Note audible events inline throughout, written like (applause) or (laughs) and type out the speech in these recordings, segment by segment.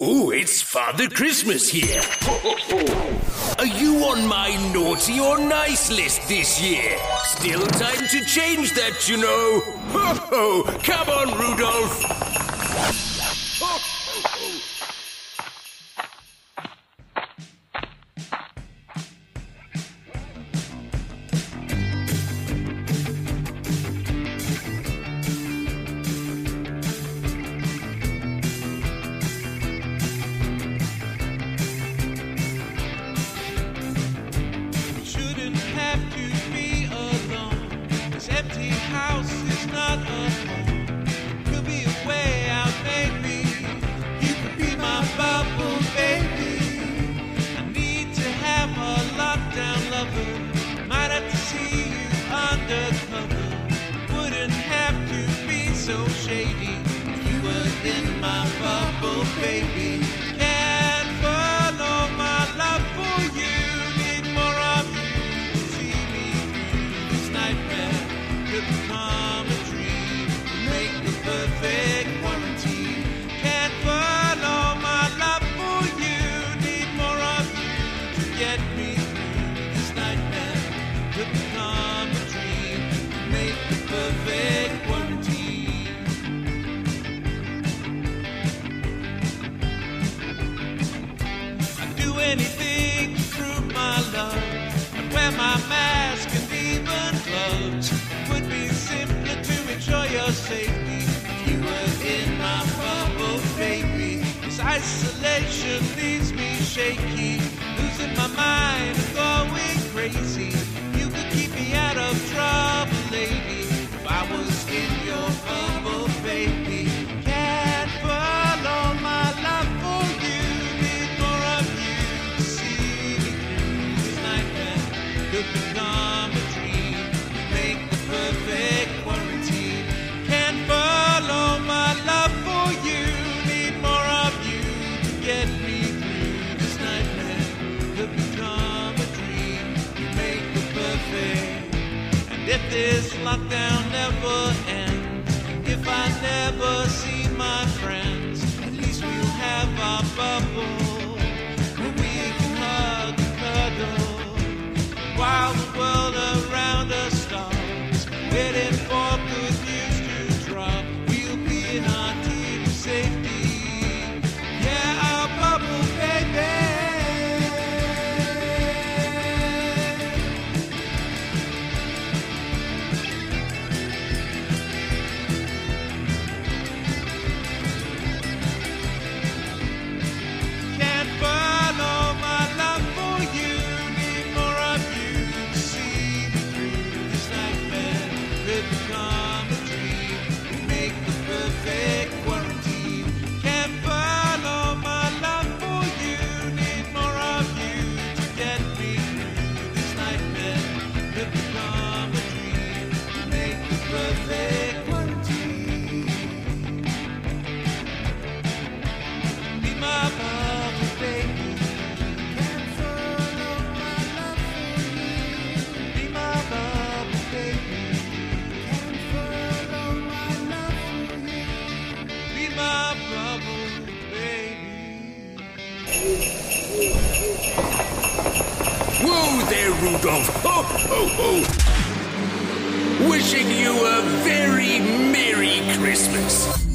Oh, it's Father Christmas here. Are you on my naughty or nice list this year? Still time to change that, you know. Ho ho! Come on, Rudolph! lockdown never ends. If I never see my friends, at least we'll have our bubble where we can hug and cuddle while the world around us starts waiting. golf. Ho, ho, ho! Wishing you a very Merry Christmas.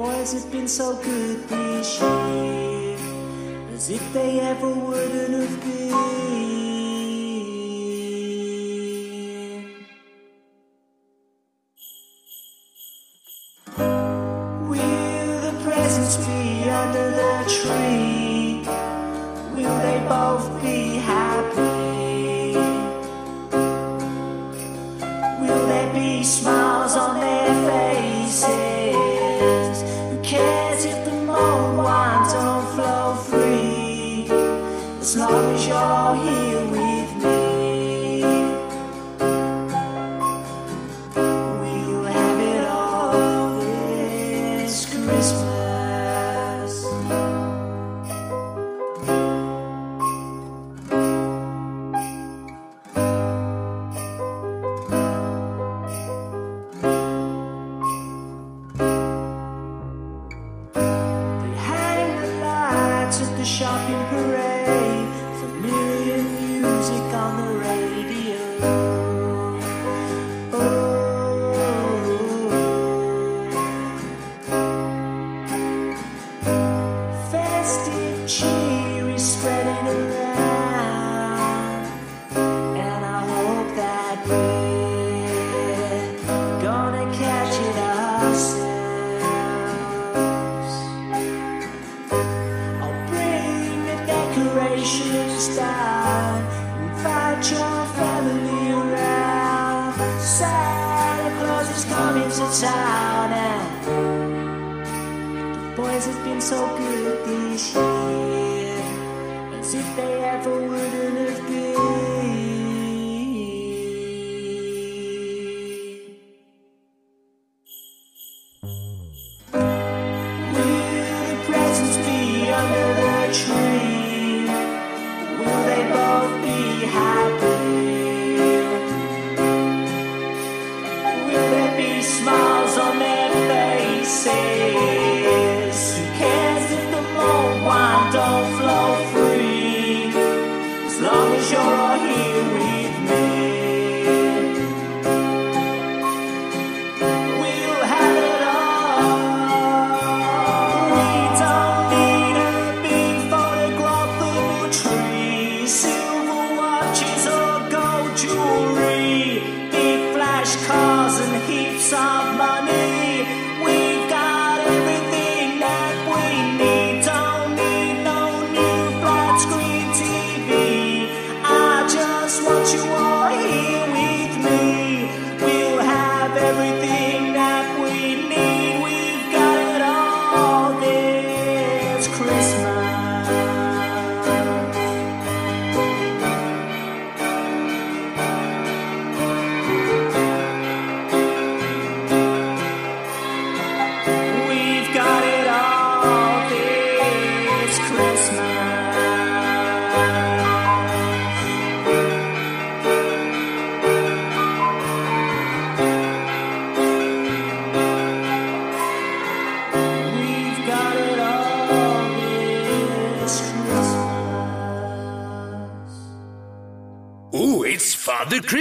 Why has it been so good this year, as if they ever wouldn't have been. never will.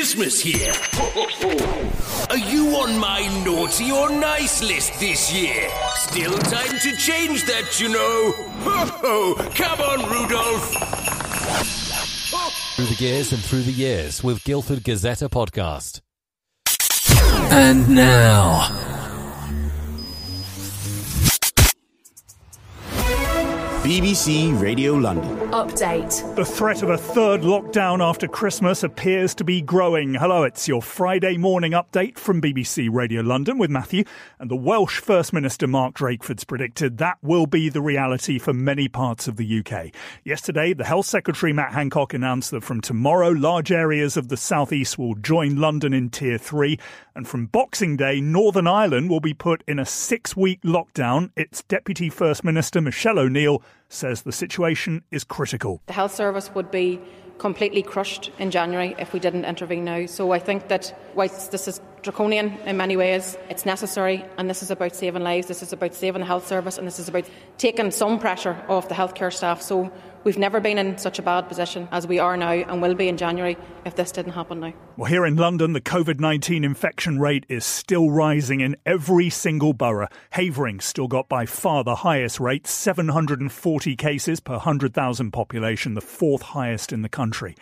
Christmas here. Are you on my naughty or nice list this year? Still time to change that, you know. Ho ho! Come on, Rudolph! Through the gears and through the years with Guildford Gazetteer Podcast. And now. BBC Radio London. Update. The threat of a third lockdown after Christmas appears to be growing. Hello, it's your Friday morning update from BBC Radio London with Matthew. And the Welsh First Minister Mark Drakeford's predicted that will be the reality for many parts of the UK. Yesterday, the Health Secretary Matt Hancock announced that from tomorrow, large areas of the southeast will join London in Tier 3. And from Boxing Day, Northern Ireland will be put in a six week lockdown. Its Deputy First Minister, Michelle O'Neill, says the situation is critical. The health service would be completely crushed in January if we didn't intervene now. So I think that whilst this is draconian in many ways, it's necessary and this is about saving lives, this is about saving the health service and this is about taking some pressure off the healthcare staff. So we've never been in such a bad position as we are now and will be in January if this didn't happen now. Well, here in London, the COVID 19 infection rate is still rising in every single borough. Havering still got by far the highest rate 740 cases per 100,000 population, the fourth highest in the country.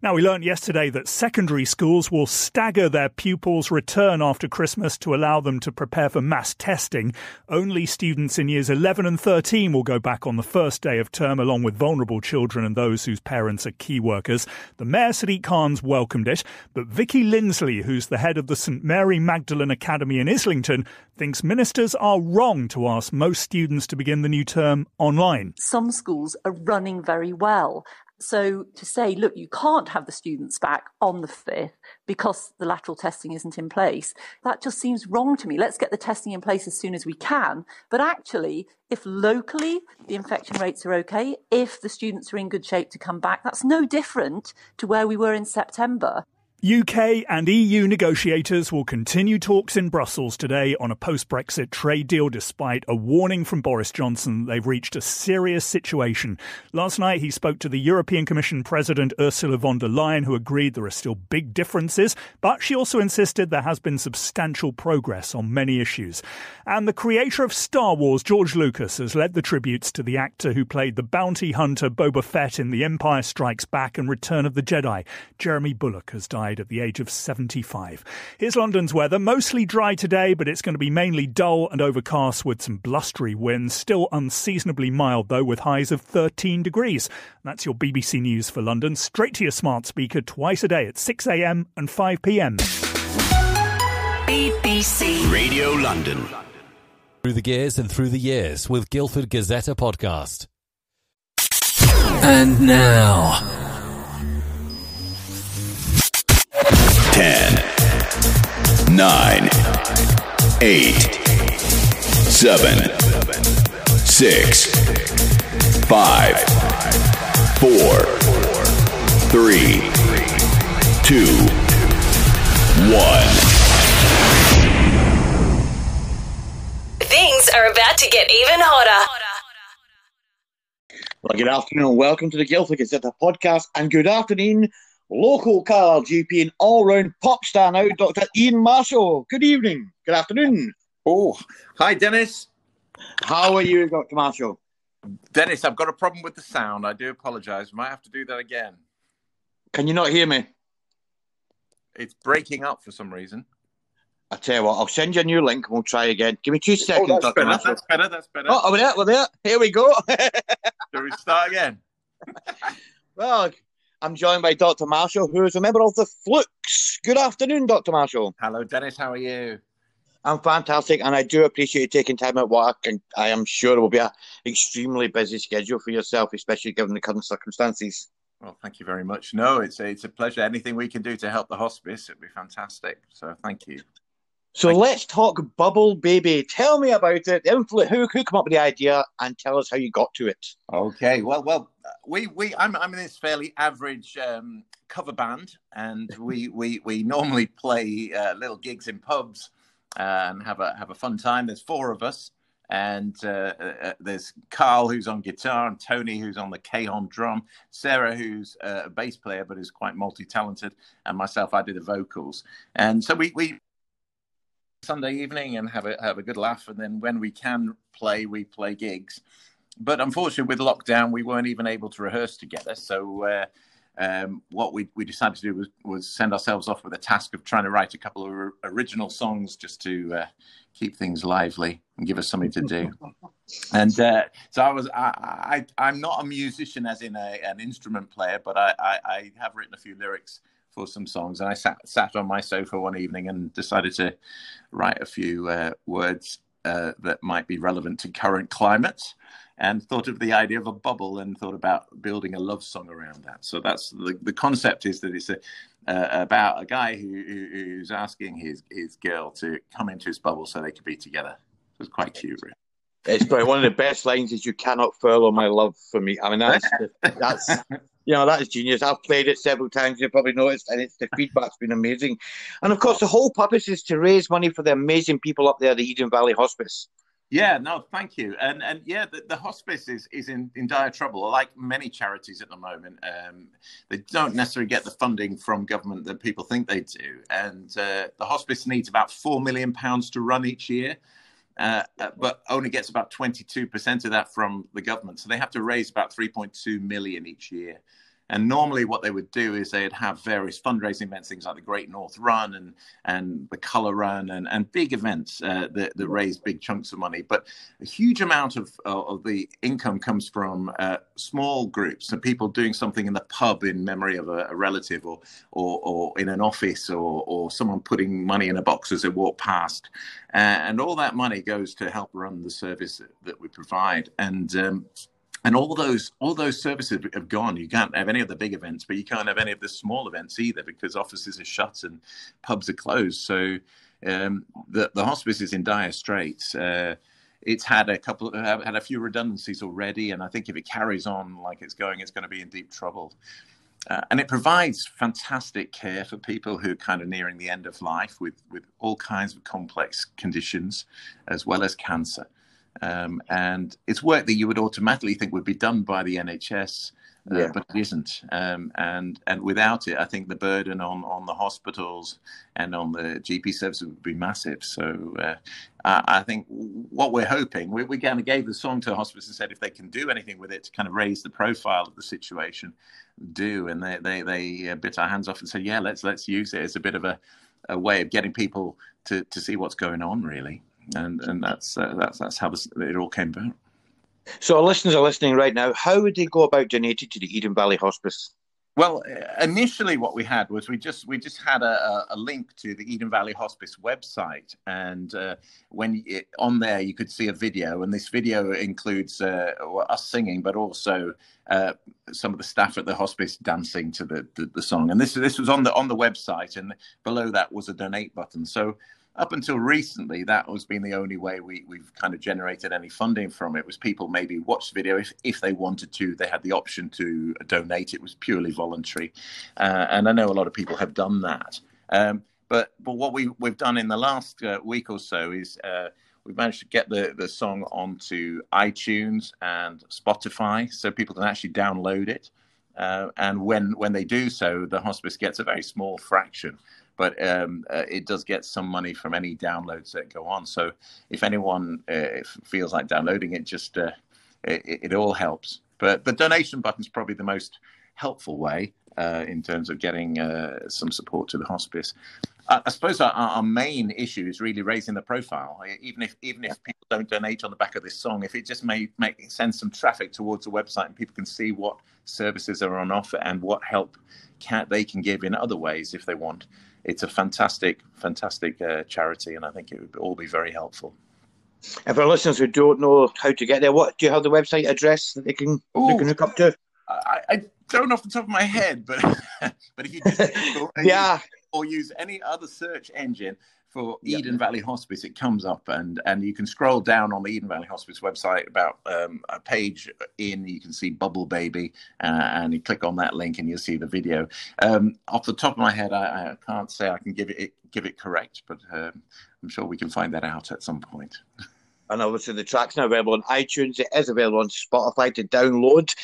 Now, we learned yesterday that secondary schools will stagger their pupils' return after Christmas to allow them to prepare for mass testing. Only students in years 11 and 13 will go back on the first day of term, along with vulnerable children and those whose parents are key workers. The Mayor Sadiq Khan's welcomed it, but Vicky Lindsley, who's the head of the St Mary Magdalene Academy in Islington, thinks ministers are wrong to ask most students to begin the new term online. Some schools are running very well. So to say, look, you can't have the students back on the 5th because the lateral testing isn't in place, that just seems wrong to me. Let's get the testing in place as soon as we can. But actually, if locally the infection rates are okay, if the students are in good shape to come back, that's no different to where we were in September. UK and EU negotiators will continue talks in Brussels today on a post Brexit trade deal despite a warning from Boris Johnson that they've reached a serious situation. Last night he spoke to the European Commission President Ursula von der Leyen, who agreed there are still big differences, but she also insisted there has been substantial progress on many issues. And the creator of Star Wars, George Lucas, has led the tributes to the actor who played the bounty hunter Boba Fett in The Empire Strikes Back and Return of the Jedi. Jeremy Bulloch has died at the age of 75. Here's London's weather. Mostly dry today, but it's going to be mainly dull and overcast with some blustery winds. Still unseasonably mild, though, with highs of 13 degrees. That's your BBC News for London. Straight to your smart speaker twice a day at 6am and 5pm. BBC Radio London. Through the gears and through the years with Guildford Gazetta podcast. And now. 10, 9, 8, 7, 6, 5, 4, 3, 2, 1. Things are about to get even hotter. Well, good afternoon and welcome to the Guildford Gazette podcast, and good afternoon, local car GP and all-round pop star now, Dr. Ian Marshall. Good evening. Good afternoon. Oh, hi, Dennis. How are you, Dr. Marshall? Dennis, I've got a problem with the sound. I do apologise. Might have to do that again. Can you not hear me? It's breaking up for some reason. I tell you what, I'll send you a new link and we'll try again. Give me two oh, seconds, that's Dr. better. Marshall. That's better. That's better. Oh, we're there, we're there. Here we go. (laughs) Shall we start again? well, I'm joined by Dr. Marshall, who is a member of the Flookes. Good afternoon, Dr. Marshall. Hello, Dennis. How are you? I'm fantastic, and I do appreciate you taking time at work. And I am sure it will be an extremely busy schedule for yourself, especially given the current circumstances. Well, thank you very much. No, it's a, it's a pleasure. Anything we can do to help the hospice, it'd be fantastic. So thank you. So let's talk Bubble Baby. Tell me about it. Who who came up with the idea, and tell us how you got to it. Okay, well, well, we we I'm I'm in this fairly average um, cover band, and we (laughs) we we normally play uh, little gigs in pubs uh, and have a have a fun time. There's four of us, and uh, uh, there's Carl who's on guitar, and Tony who's on the cajon drum, Sarah who's uh, a bass player but is quite multi-talented, and myself I do the vocals. And so we we Sunday evening and have a have a good laugh, and then when we can play, we play gigs. But unfortunately, with lockdown, we weren't even able to rehearse together. So uh, um, what we, we decided to do was, was send ourselves off with a task of trying to write a couple of or- original songs just to uh, keep things lively and give us something to do. (laughs) and uh, so I was I, I I'm not a musician as in a, an instrument player, but I, I, I have written a few lyrics for some songs, and I sat sat on my sofa one evening and decided to write a few uh, words uh, that might be relevant to current climates and thought of the idea of a bubble and thought about building a love song around that. So that's the, the concept is that it's a, uh, about a guy who, who, who's asking his, his girl to come into his bubble so they could be together. So it's quite cute, really. It's probably one of the best lines is "You cannot follow my love for me." I mean, that's that's (laughs) you know that's genius. I've played it several times. You've probably noticed, and it's the (laughs) feedback's been amazing. And of course, the whole purpose is to raise money for the amazing people up there, at the Eden Valley Hospice. Yeah, no, thank you. And and yeah, the, the hospice is is in, in dire trouble. Like many charities at the moment, um, they don't necessarily get the funding from government that people think they do. And uh, the hospice needs about four million pounds to run each year. Uh, uh, but only gets about 22% of that from the government. So they have to raise about 3.2 million each year. And normally, what they would do is they'd have various fundraising events, things like the Great North Run and and the Color Run, and and big events uh, that, that raise big chunks of money. But a huge amount of of the income comes from uh, small groups and people doing something in the pub in memory of a, a relative, or, or or in an office, or or someone putting money in a box as they walk past, uh, and all that money goes to help run the service that, that we provide. And um, and all those all those services have gone. You can't have any of the big events, but you can't have any of the small events either because offices are shut and pubs are closed. So um, the the hospice is in dire straits. Uh, it's had a couple, had a few redundancies already, and I think if it carries on like it's going, it's going to be in deep trouble. Uh, and it provides fantastic care for people who are kind of nearing the end of life with, with all kinds of complex conditions, as well as cancer. Um, and it's work that you would automatically think would be done by the NHS, uh, Yeah. but it isn't. Um, and and without it, I think the burden on on the hospitals and on the GP services would be massive. So uh, I, I think what we're hoping, we, we kind of gave the song to the hospice and said if they can do anything with it to kind of raise the profile of the situation, do. And they they they uh, bit our hands off and said, yeah, let's let's use it as a bit of a, a way of getting people to to see what's going on, really. And and that's uh, that's that's how this, it all came about. So our listeners are listening right now. How would they go about donating to the Eden Valley Hospice? Well, uh, initially, what we had was we just we just had a, a- link to the Eden Valley Hospice website, and uh, when you, on there you could see a video, and this video includes uh, us singing, but also uh, some of the staff at the hospice dancing to the, the, the song. And this this was on the on the website, and below that was a donate button. So up until recently, that was been the only way we, we've kind of generated any funding from it was people maybe watch the video if, if they wanted to, they had the option to donate. It was purely voluntary. Uh, and I know a lot of people have done that. Um, but but what we, we've done in the last uh, week or so is uh, we've managed to get the, the song onto iTunes and Spotify so people can actually download it. Uh, and when, when they do so, the hospice gets a very small fraction but um, uh, it does get some money from any downloads that go on. So if anyone uh, feels like downloading it, just uh, it, it all helps. But the donation button is probably the most helpful way uh, in terms of getting uh, some support to the hospice. I, I suppose our, our main issue is really raising the profile. Even if even if people don't donate on the back of this song, if it just may make send some traffic towards the website and people can see what services are on offer and what help can, they can give in other ways if they want it's a fantastic, fantastic uh, charity, and I think it would all be very helpful. If our listeners who don't know how to get there, what do you have the website address that they can they can hook up to? I, I don't off the top of my head, but (laughs) but if you just (laughs) Google Yeah. or use any other search engine for Eden Valley Hospice, it comes up, and and you can scroll down on the Eden Valley Hospice website about um, a page in. You can see Bubble Baby, uh, and you click on that link, and you'll see the video. Um, off the top of my head, I, I can't say I can give it give it correct, but um, I'm sure we can find that out at some point. (laughs) And obviously the track's now available on iTunes. It is available on Spotify to download.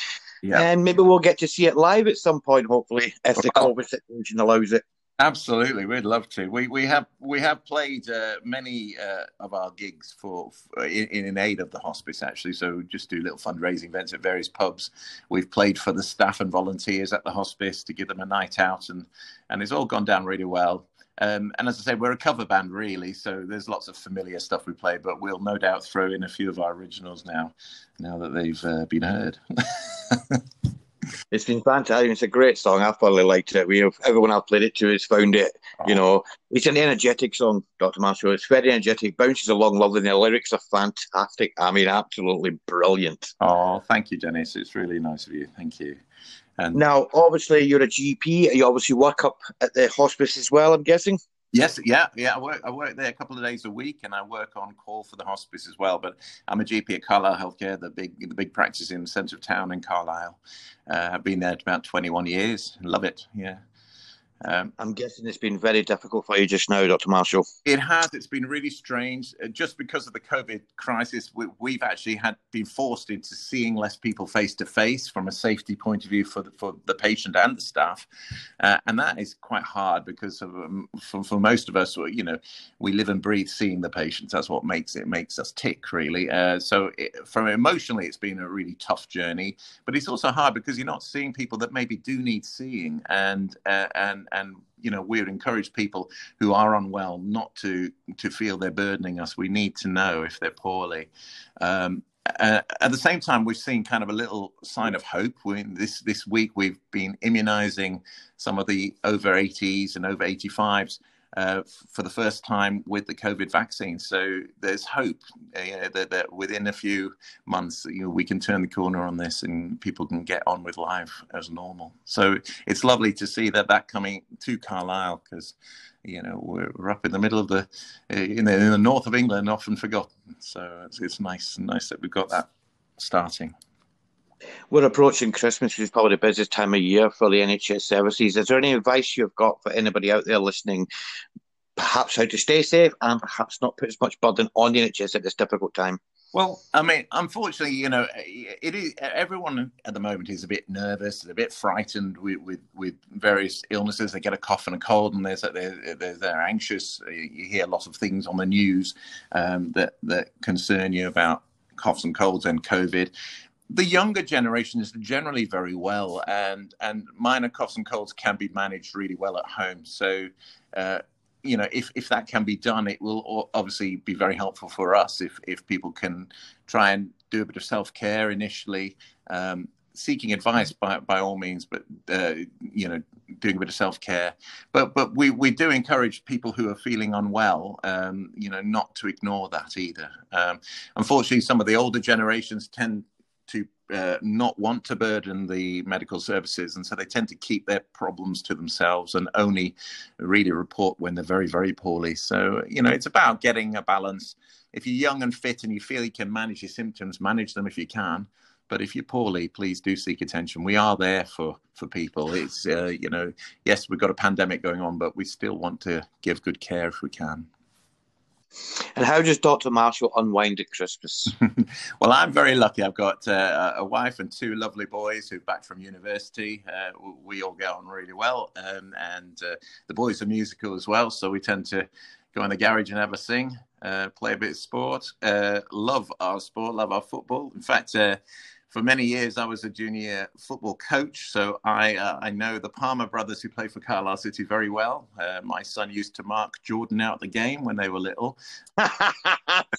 Yeah. And maybe we'll get to see it live at some point, hopefully, if the COVID situation allows it. Absolutely, we'd love to. We we have we have played uh, many uh, of our gigs for, for in, in aid of the hospice actually. So just do little fundraising events at various pubs. We've played for the staff and volunteers at the hospice to give them a night out, and and it's all gone down really well. Um, and as I say, we're a cover band really, so there's lots of familiar stuff we play, but we'll no doubt throw in a few of our originals now, now that they've uh, been heard. (laughs) It's been fantastic. It's a great song. I've probably liked it. We have, everyone I've played it to has found it. You know, it's an energetic song, Dr. Marshall. It's very energetic, bounces along lovely, and the lyrics are fantastic. I mean, absolutely brilliant. Oh, thank you, Dennis. It's really nice of you. Thank you. And Now, obviously, you're a GP. You obviously work up at the hospice as well, I'm guessing. Yes, yeah, yeah. I work, I work there a couple of days a week, and I work on call for the hospice as well. But I'm a GP at Carlisle Healthcare, the big, the big practice in the centre of town in Carlisle. Uh, I've been there about 21 years. Love it. Yeah. Um, I'm guessing it's been very difficult for you just now, Dr. Marshall. It has. It's been really strange. Uh, Just because of the COVID crisis, we, we've actually had been forced into seeing less people face to face from a safety point of view for the, for the patient and the staff, uh, and that is quite hard because of, um, for, for most of us, you know, we live and breathe seeing the patients. That's what makes it makes us tick, really. Uh, so, it, from emotionally, it's been a really tough journey, but it's also hard because you're not seeing people that maybe do need seeing, and uh, and and you know we would encourage people who are unwell not to to feel they're burdening us. We need to know if they're poorly. Um, uh, at the same time we've seen kind of a little sign of hope. We, this this week we've been immunizing some of the over 80s and over 85s uh, for the first time with the COVID vaccine. So there's hope uh, that, that within a few months, you know, we can turn the corner on this and people can get on with life as normal. So it's lovely to see that that coming to Carlisle because you know we're, we're up in the middle of the uh, in the, in the north of England, often forgotten. So it's, it's nice nice that we've got that starting. We're approaching Christmas, which is probably the busiest time of year for the NHS services. Is there any advice you've got for anybody out there listening? Perhaps how to stay safe and perhaps not put as much burden on the NHS at this difficult time. Well, I mean, unfortunately, you know, it is everyone at the moment is a bit nervous, a bit frightened with with, with various illnesses. They get a cough and a cold, and they're they're, they're, anxious. You hear a lot of things on the news um, that that concern you about coughs and colds and COVID. The younger generation is generally very well, and and minor coughs and colds can be managed really well at home. So. Uh, you know, if, if that can be done, it will obviously be very helpful for us if, if people can try and do a bit of self care initially, um, seeking advice by, by all means, but uh, you know, doing a bit of self care. But but we, we do encourage people who are feeling unwell, um, you know, not to ignore that either. Um, unfortunately, some of the older generations tend to uh, not want to burden the medical services, and so they tend to keep their problems to themselves and only really report when they're very, very poorly. So you know, it's about getting a balance. If you're young and fit and you feel you can manage your symptoms, manage them if you can. But if you're poorly, please do seek attention. We are there for for people. It's uh, you know, yes, we've got a pandemic going on, but we still want to give good care if we can. And how does Dr. Marshall unwind at Christmas? (laughs) well, I'm very lucky. I've got uh, a wife and two lovely boys who've back from university. Uh, we all get on really well, um, and uh, the boys are musical as well. So we tend to go in the garage and have a sing, uh, play a bit of sport. Uh, love our sport, love our football. In fact, uh, for many years, I was a junior football coach, so I uh, I know the Palmer brothers who play for Carlisle City very well. Uh, my son used to mark Jordan out the game when they were little. (laughs)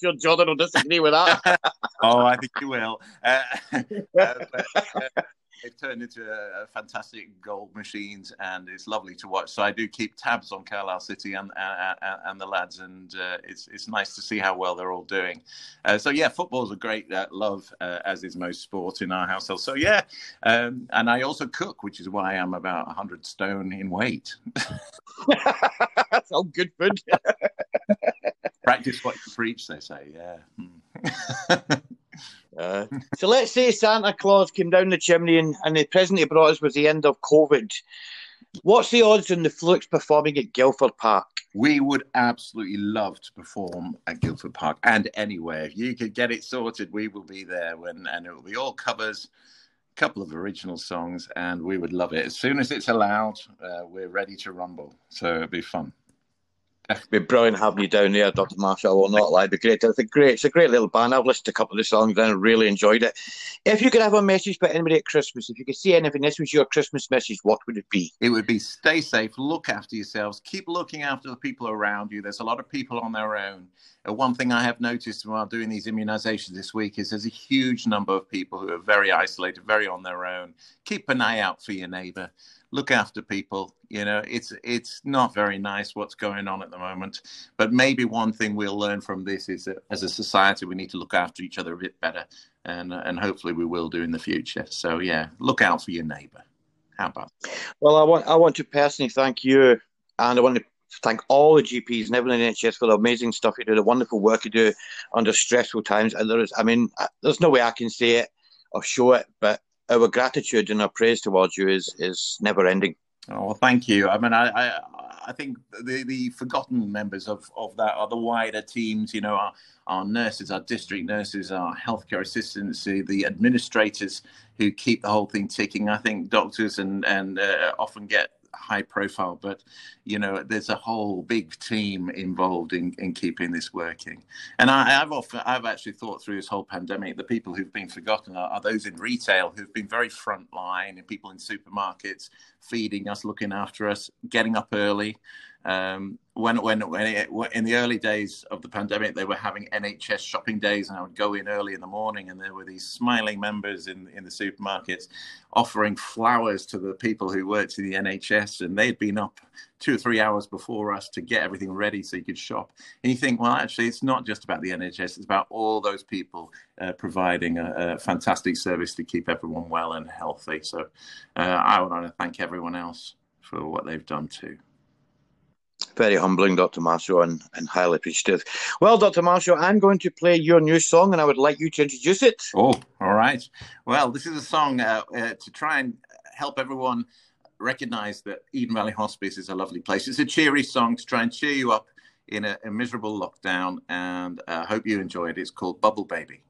sure, Jordan will disagree with that. (laughs) oh, I think he will. Uh, (laughs) uh, but, uh, it turned into a, a fantastic goal machines, and it's lovely to watch. So I do keep tabs on Carlisle City and and, and the lads, and uh, it's it's nice to see how well they're all doing. Uh, so yeah, football's a great uh, love, uh, as is most sport in our household. So yeah, um, and I also cook, which is why I'm about hundred stone in weight. That's (laughs) all good food. (laughs) Practice what you preach, they say. Yeah. (laughs) Uh, so let's say Santa Claus came down the chimney and, and the present he brought us was the end of COVID. What's the odds on the Flookes performing at Guildford Park? We would absolutely love to perform at Guildford Park and anywhere. If you could get it sorted, we will be there when, and it will be all covers, a couple of original songs, and we would love it. As soon as it's allowed, uh, we're ready to rumble. So it'll be fun. It'd be brilliant having you down there, Dr. Marshall. Will not lie. It'd be great. It's a great, it's a great little band. I've listened to a couple of the songs and I really enjoyed it. If you could have a message for anybody at Christmas, if you could see anything, this was your Christmas message, what would it be? It would be stay safe, look after yourselves, keep looking after the people around you. There's a lot of people on their own. Uh, one thing I have noticed while doing these immunizations this week is there's a huge number of people who are very isolated, very on their own. Keep an eye out for your neighbor look after people. You know, it's it's not very nice what's going on at the moment. But maybe one thing we'll learn from this is that as a society we need to look after each other a bit better, and and hopefully we will do in the future. So yeah, look out for your neighbour. How about? Well, I want I want to personally thank you, and I want to thank all the GPs and everyone in NHS for the amazing stuff you do, the wonderful work you do under stressful times. And there is, I mean, uh, there's no way I can say it or show it, but our gratitude and our praise towards you is is never ending. Oh, well, thank you. I mean, I, I, I think the, the forgotten members of, of that are the wider teams, you know, our, our nurses, our district nurses, our healthcare assistants, the administrators who keep the whole thing ticking. I think doctors and, and uh, often get high profile, but you know, there's a whole big team involved in, in keeping this working. And I, have often, I've actually thought through this whole pandemic, the people who've been forgotten are, are those in retail who've been very frontline, and people in supermarkets feeding us, looking after us, getting up early. Um, when when when it, in the early days of the pandemic, they were having NHS shopping days, and I would go in early in the morning, and there were these smiling members in in the supermarkets offering flowers to the people who worked in the NHS, and they'd been up two or three hours before us to get everything ready so you could shop. And you think, well, actually, it's not just about the NHS; it's about all those people uh, providing a, a, fantastic service to keep everyone well and healthy. So, uh, I want to thank everyone else for what they've done too. Very humbling, Dr. Marshall, and, and highly appreciative. Well, Dr. Marshall, I'm going to play your new song, and I would like you to introduce it. Oh, all right. Well, this is a song uh, uh, to try and help everyone recognize that Eden Valley Hospice is a lovely place. It's a cheery song to try and cheer you up in a, a miserable lockdown, and I uh, hope you enjoy it. It's called Bubble Baby.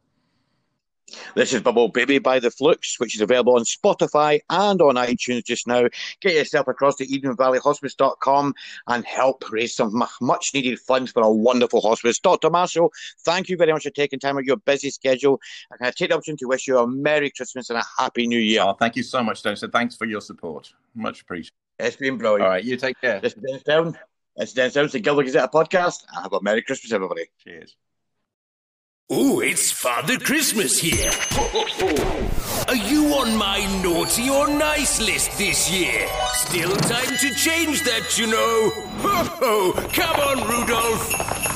This is Bubble Baby by The Flookes, which is available on Spotify and on iTunes just now. Get yourself across to EdenValleyHospice.com and help raise some much needed funds for a wonderful hospice. Dr. Marshall, thank you very much for taking time out of your busy schedule. And can I take the opportunity to wish you a Merry Christmas and a Happy New Year? Oh, thank you so much, Dennis. Thanks for your support. Much appreciated. It's been brilliant. All right, you take care. This is Dennis Down. It's Dennis Down, the Gilbert Gazette podcast. And have a Merry Christmas, everybody. Cheers. Ooh, it's Father Christmas here. Are you on my naughty or nice list this year? Still time to change that, you know. Ho ho! Come on, Rudolph!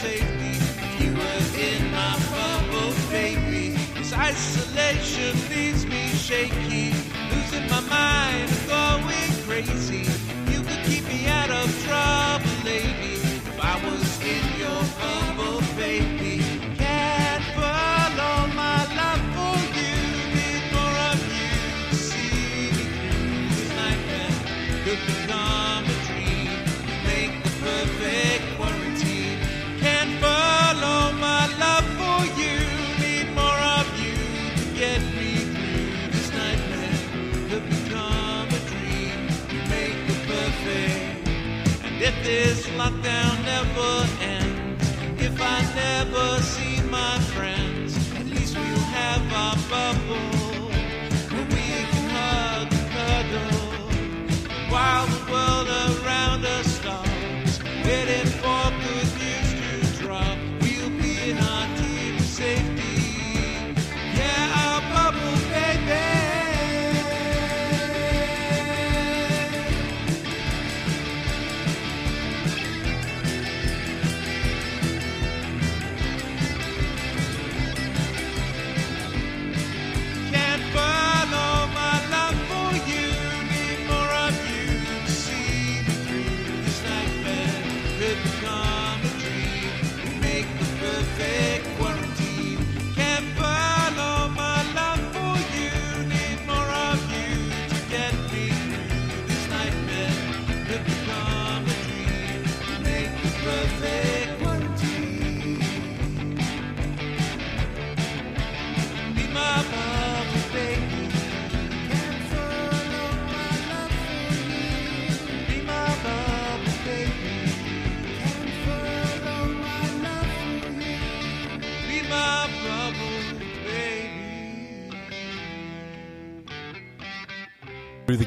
Safety you were in my bubble, baby. This isolation leaves me shaky, losing my mind going crazy. You could keep me out of trouble, If this lockdown never ends. If I never see my friends, at least we'll have our bubble.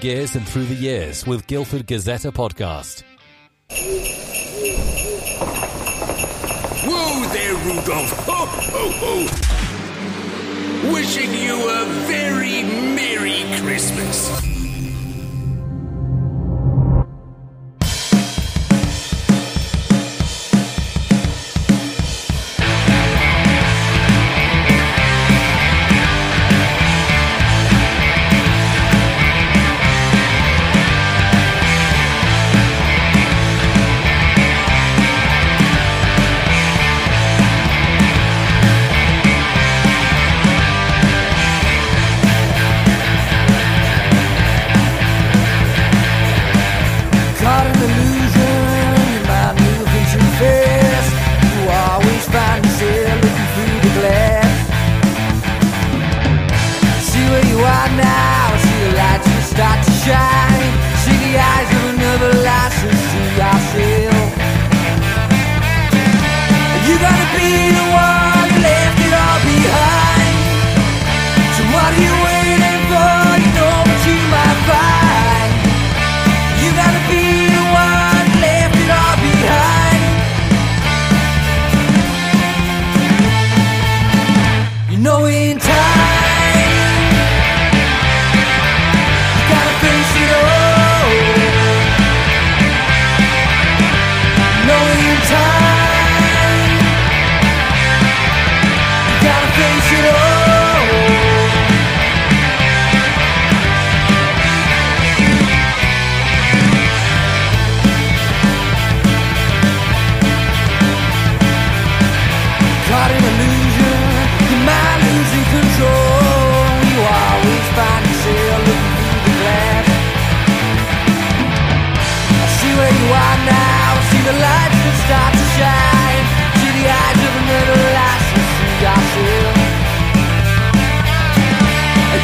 gears and through the years with Guildford Gazette podcast. Whoa there, Rudolph! Ho, ho, ho! Wishing you a very Merry Christmas!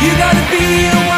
You gotta be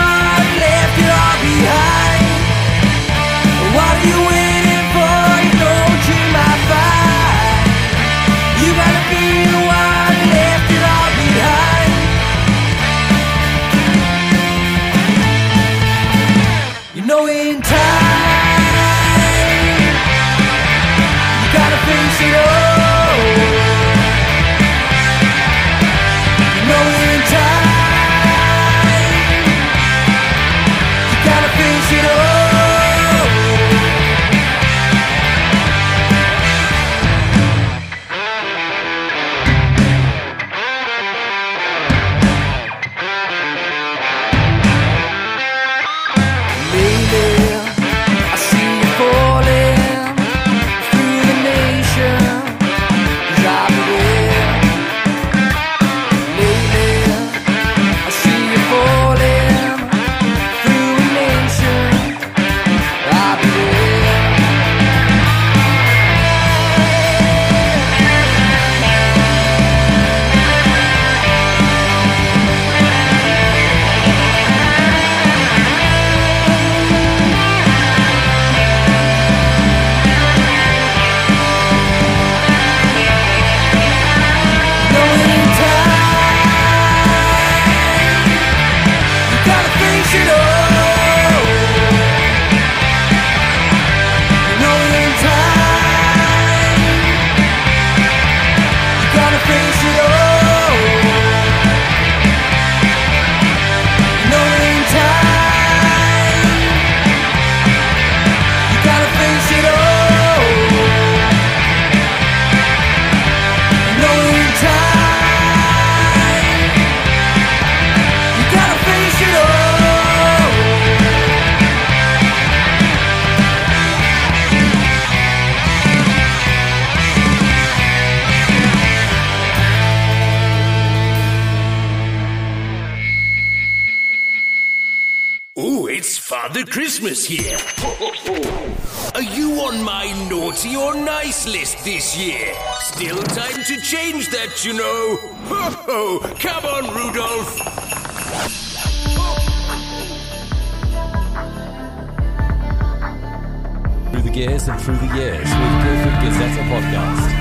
Christmas here. Are you on my naughty or nice list this year? Still time to change that, you know. Ho ho! Come on, Rudolph! through the gears and through the years with Guildford Gazette Podcast.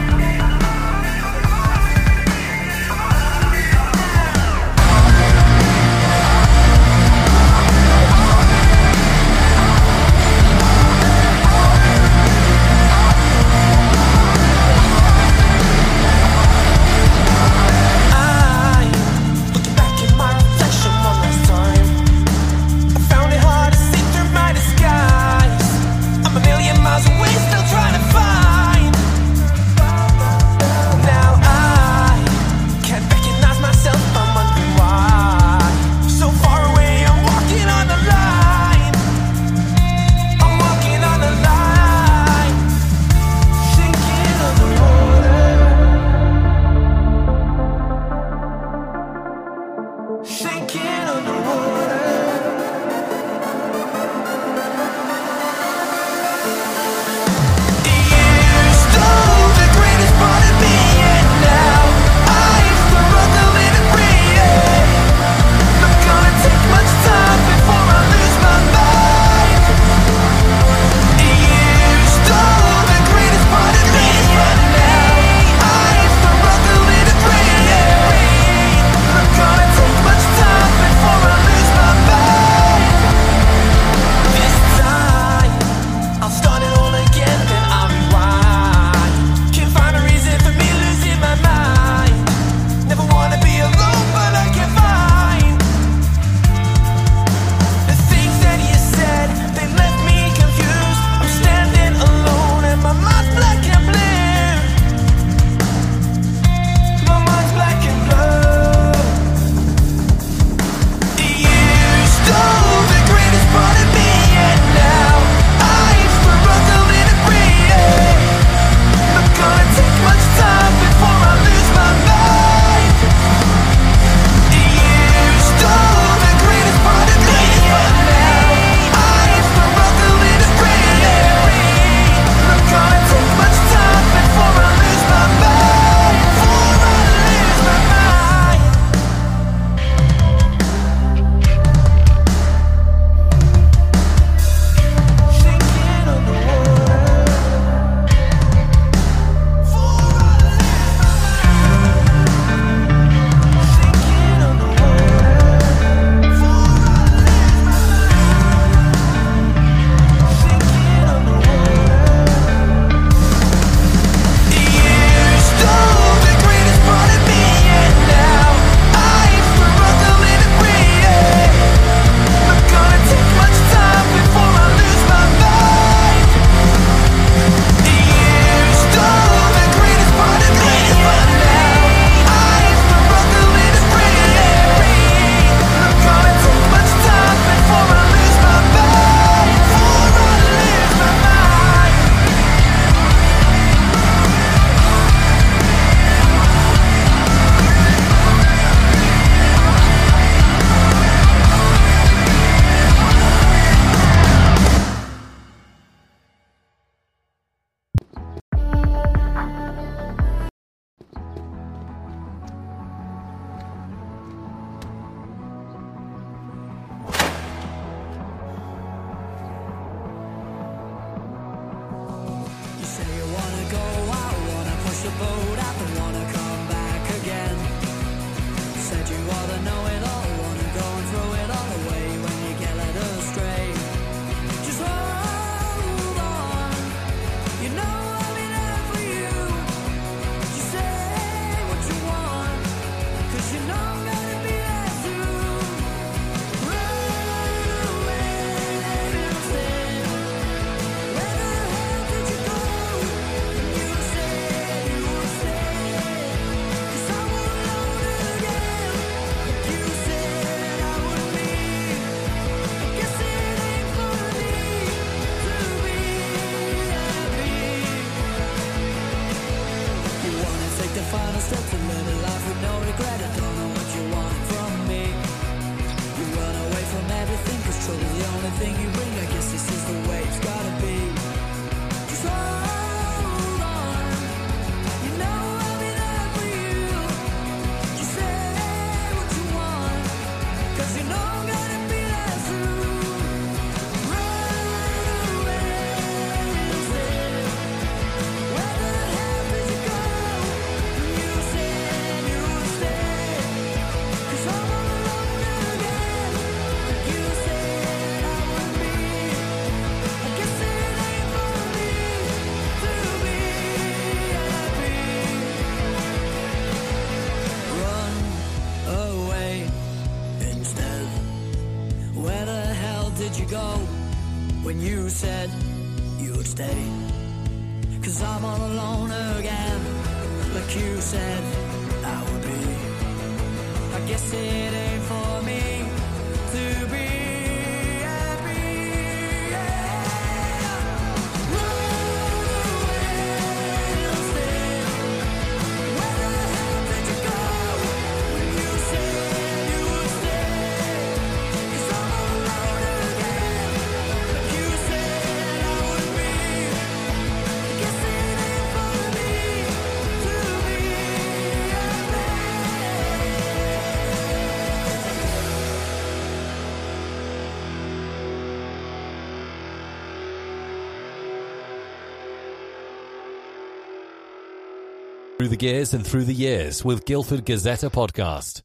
The Gears and Through the Years with Guildford Gazette podcast.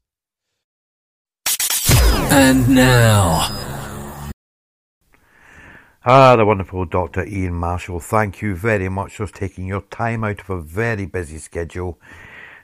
And now. Ah, the wonderful Dr. Ian Marshall. Thank you very much for taking your time out of a very busy schedule.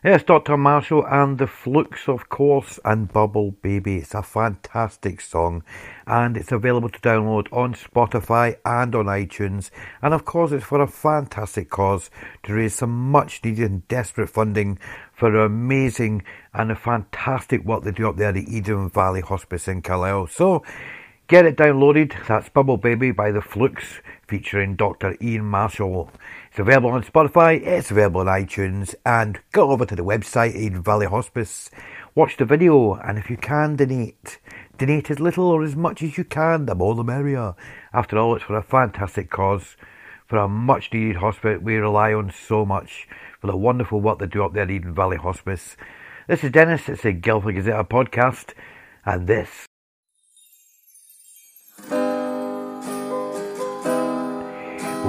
Yes, Dr. Marshall and the Flookes, of course, and Bubble Baby. It's a fantastic song and it's available to download on Spotify and on iTunes. And of course, it's for a fantastic cause to raise some much needed and desperate funding for the amazing and a fantastic work they do up there at the Eden Valley Hospice in Carlisle. So, Get it downloaded. That's Bubble Baby by the Flookes featuring Dr. Ian Marshall. It's available on Spotify, it's available on iTunes, and go over to the website, Eden Valley Hospice. Watch the video, and if you can donate, donate as little or as much as you can, the more the merrier. After all, it's for a fantastic cause, for a much needed hospice we rely on so much, for the wonderful work they do up there at Eden Valley Hospice. This is Dennis, it's a Guildford Gazette podcast, and this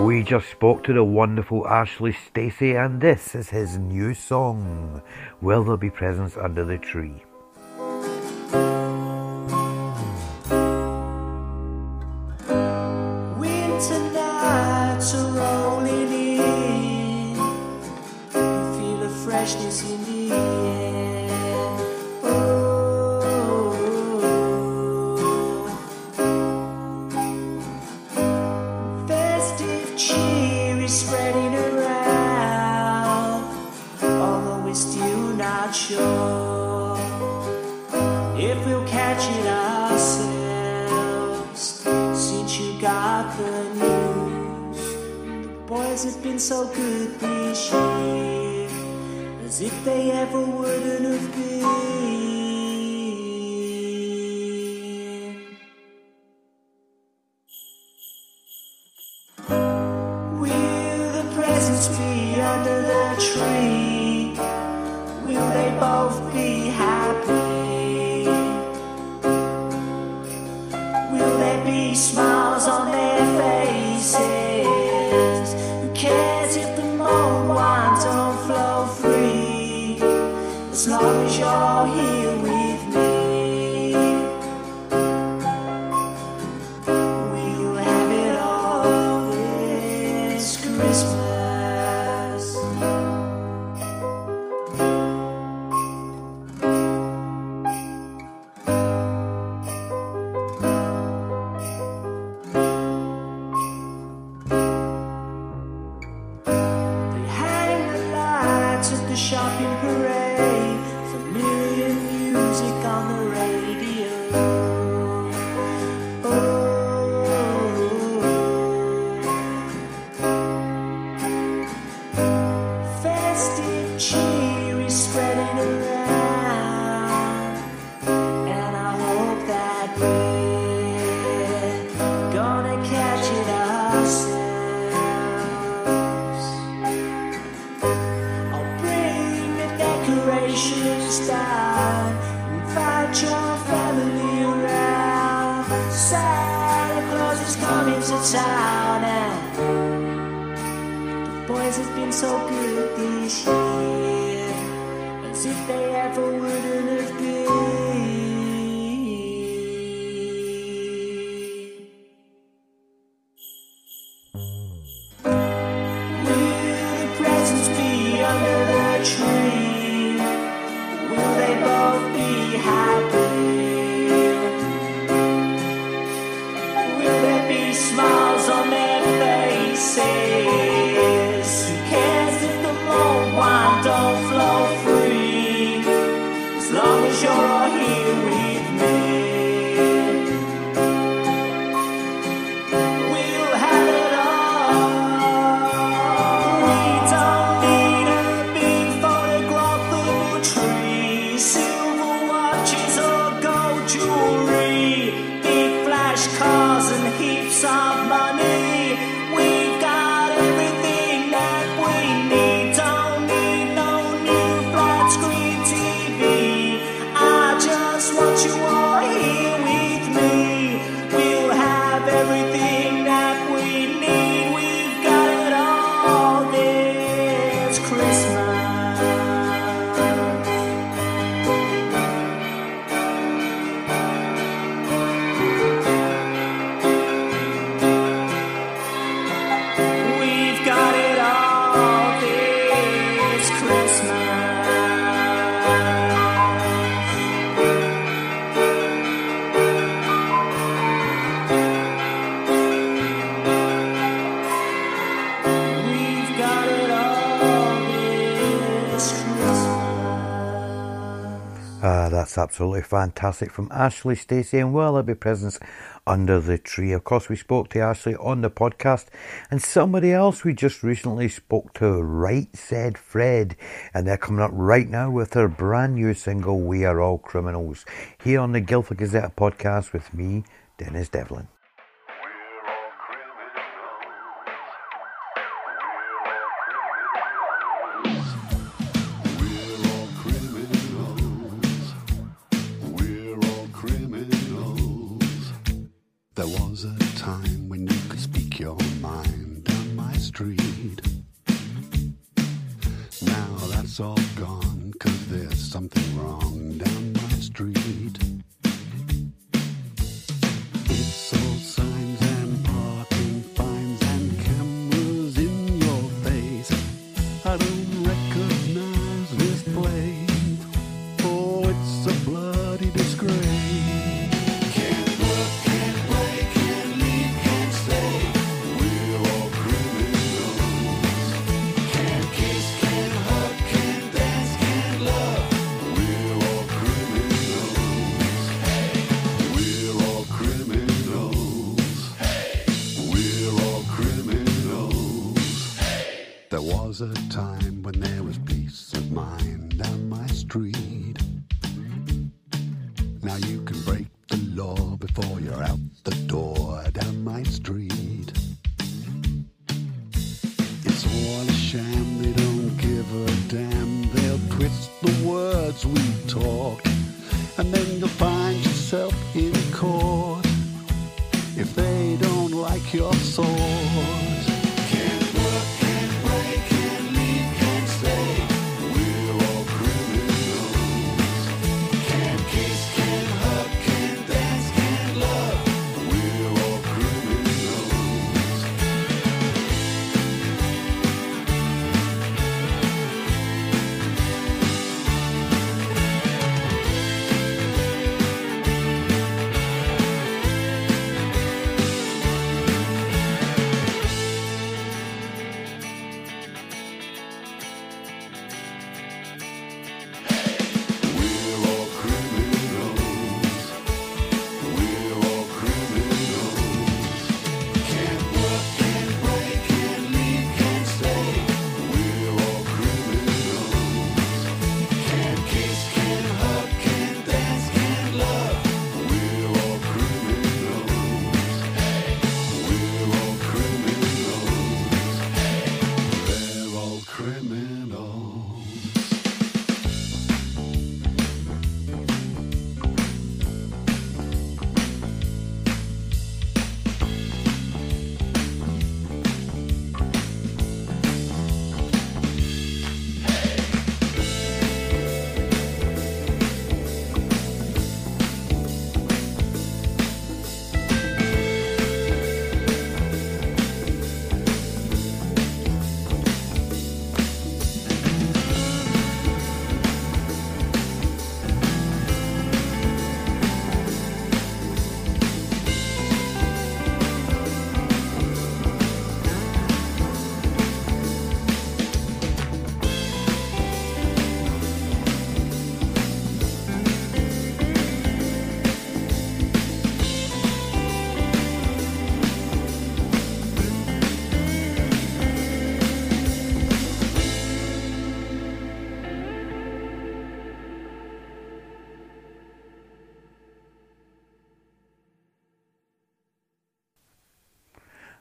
We just spoke to the wonderful Ashley Stacey, and this is his new song, Will There Be Presents Under the Tree? So good this year, as if they ever wouldn't have absolutely fantastic from Ashley, Stacey, and Will There Be Presents Under the Tree. Of course, we spoke to Ashley on the podcast, and somebody else we just recently spoke to, Right Said Fred, and they're coming up right now with their brand new single, We Are All Criminals, here on the Guildford Gazette podcast with me, Dennis Devlin.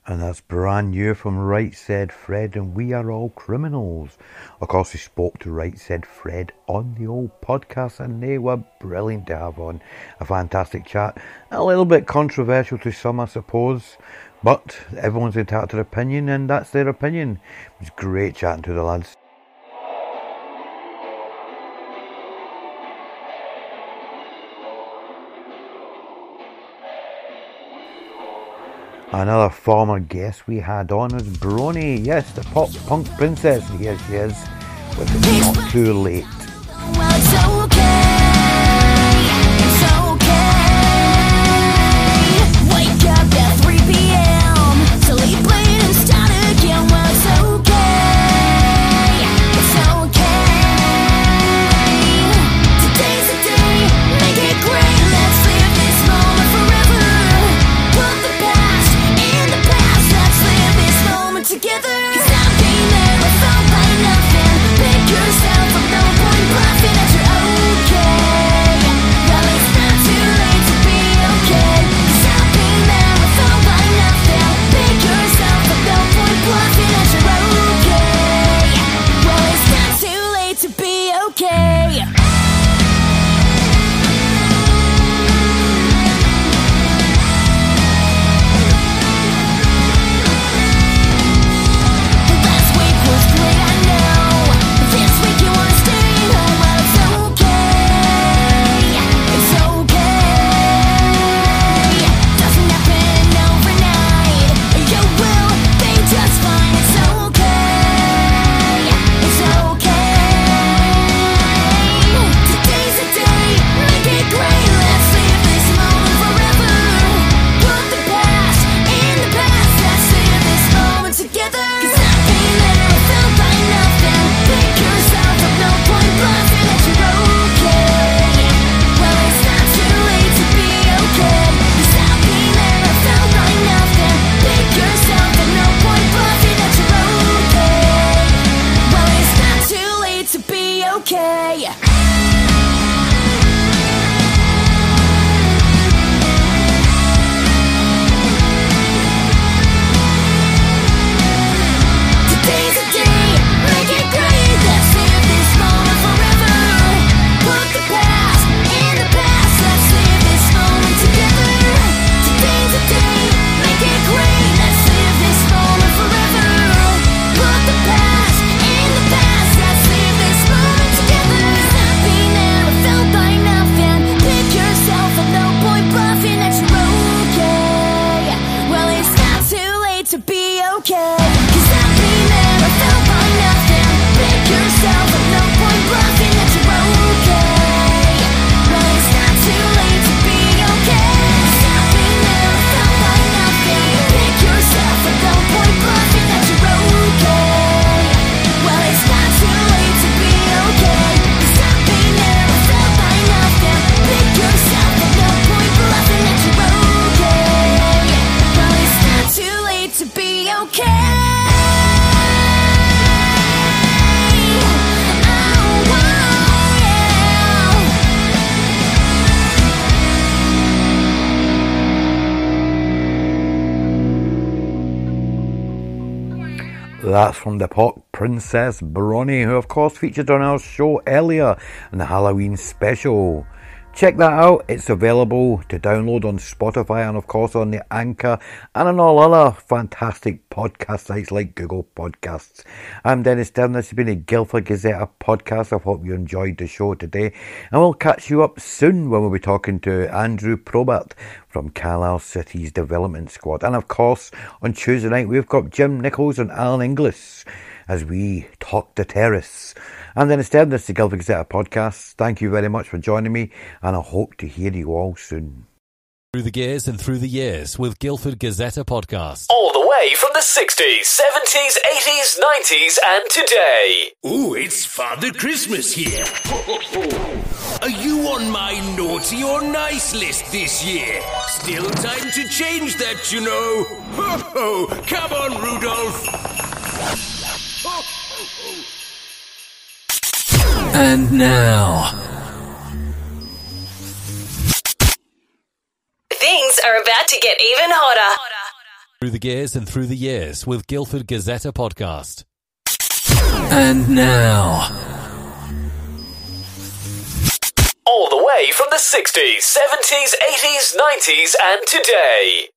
And that's brand new from Right Said Fred, and we are all criminals. Of course, we spoke to Right Said Fred on the old podcast, and they were brilliant to have on. A fantastic chat, a little bit controversial to some, I suppose, but everyone's entitled to their opinion, and that's their opinion. It was great chatting to the lads. Another former guest we had on was Brony. Yes, the pop punk princess. Here she is It's Not Too Late. That's from the pop princess Bronny, who of course featured on our show earlier in the Halloween special. Check that out. It's available to download on Spotify and of course on the Anchor and on all other fantastic podcast sites like Google Podcasts. I'm Dennis Stern. This has been a Guildford Gazette podcast. I hope you enjoyed the show today. And we'll catch you up soon when we'll be talking to Andrew Probert from Carlisle City's Development Squad. And of course, on Tuesday night, we've got Jim Nichols and Alan Inglis as we talk the terrace. And then instead, this is the Guildford Gazette podcast. Thank you very much for joining me, and I hope to hear you all soon. Through the gears and through the years with Guildford Gazette podcast. All the way from the 60s, 70s, 80s, 90s, and today. Ooh, it's Father Christmas here. (laughs) Are you on my naughty or nice list this year? Still time to change that, you know. (laughs) Ho ho! Come on, Rudolph. And now, Things are about to get even hotter. Through the Gears and Through the Years with Guildford Gazette podcast. And now. All the way from the 60s, 70s, 80s, 90s, and today.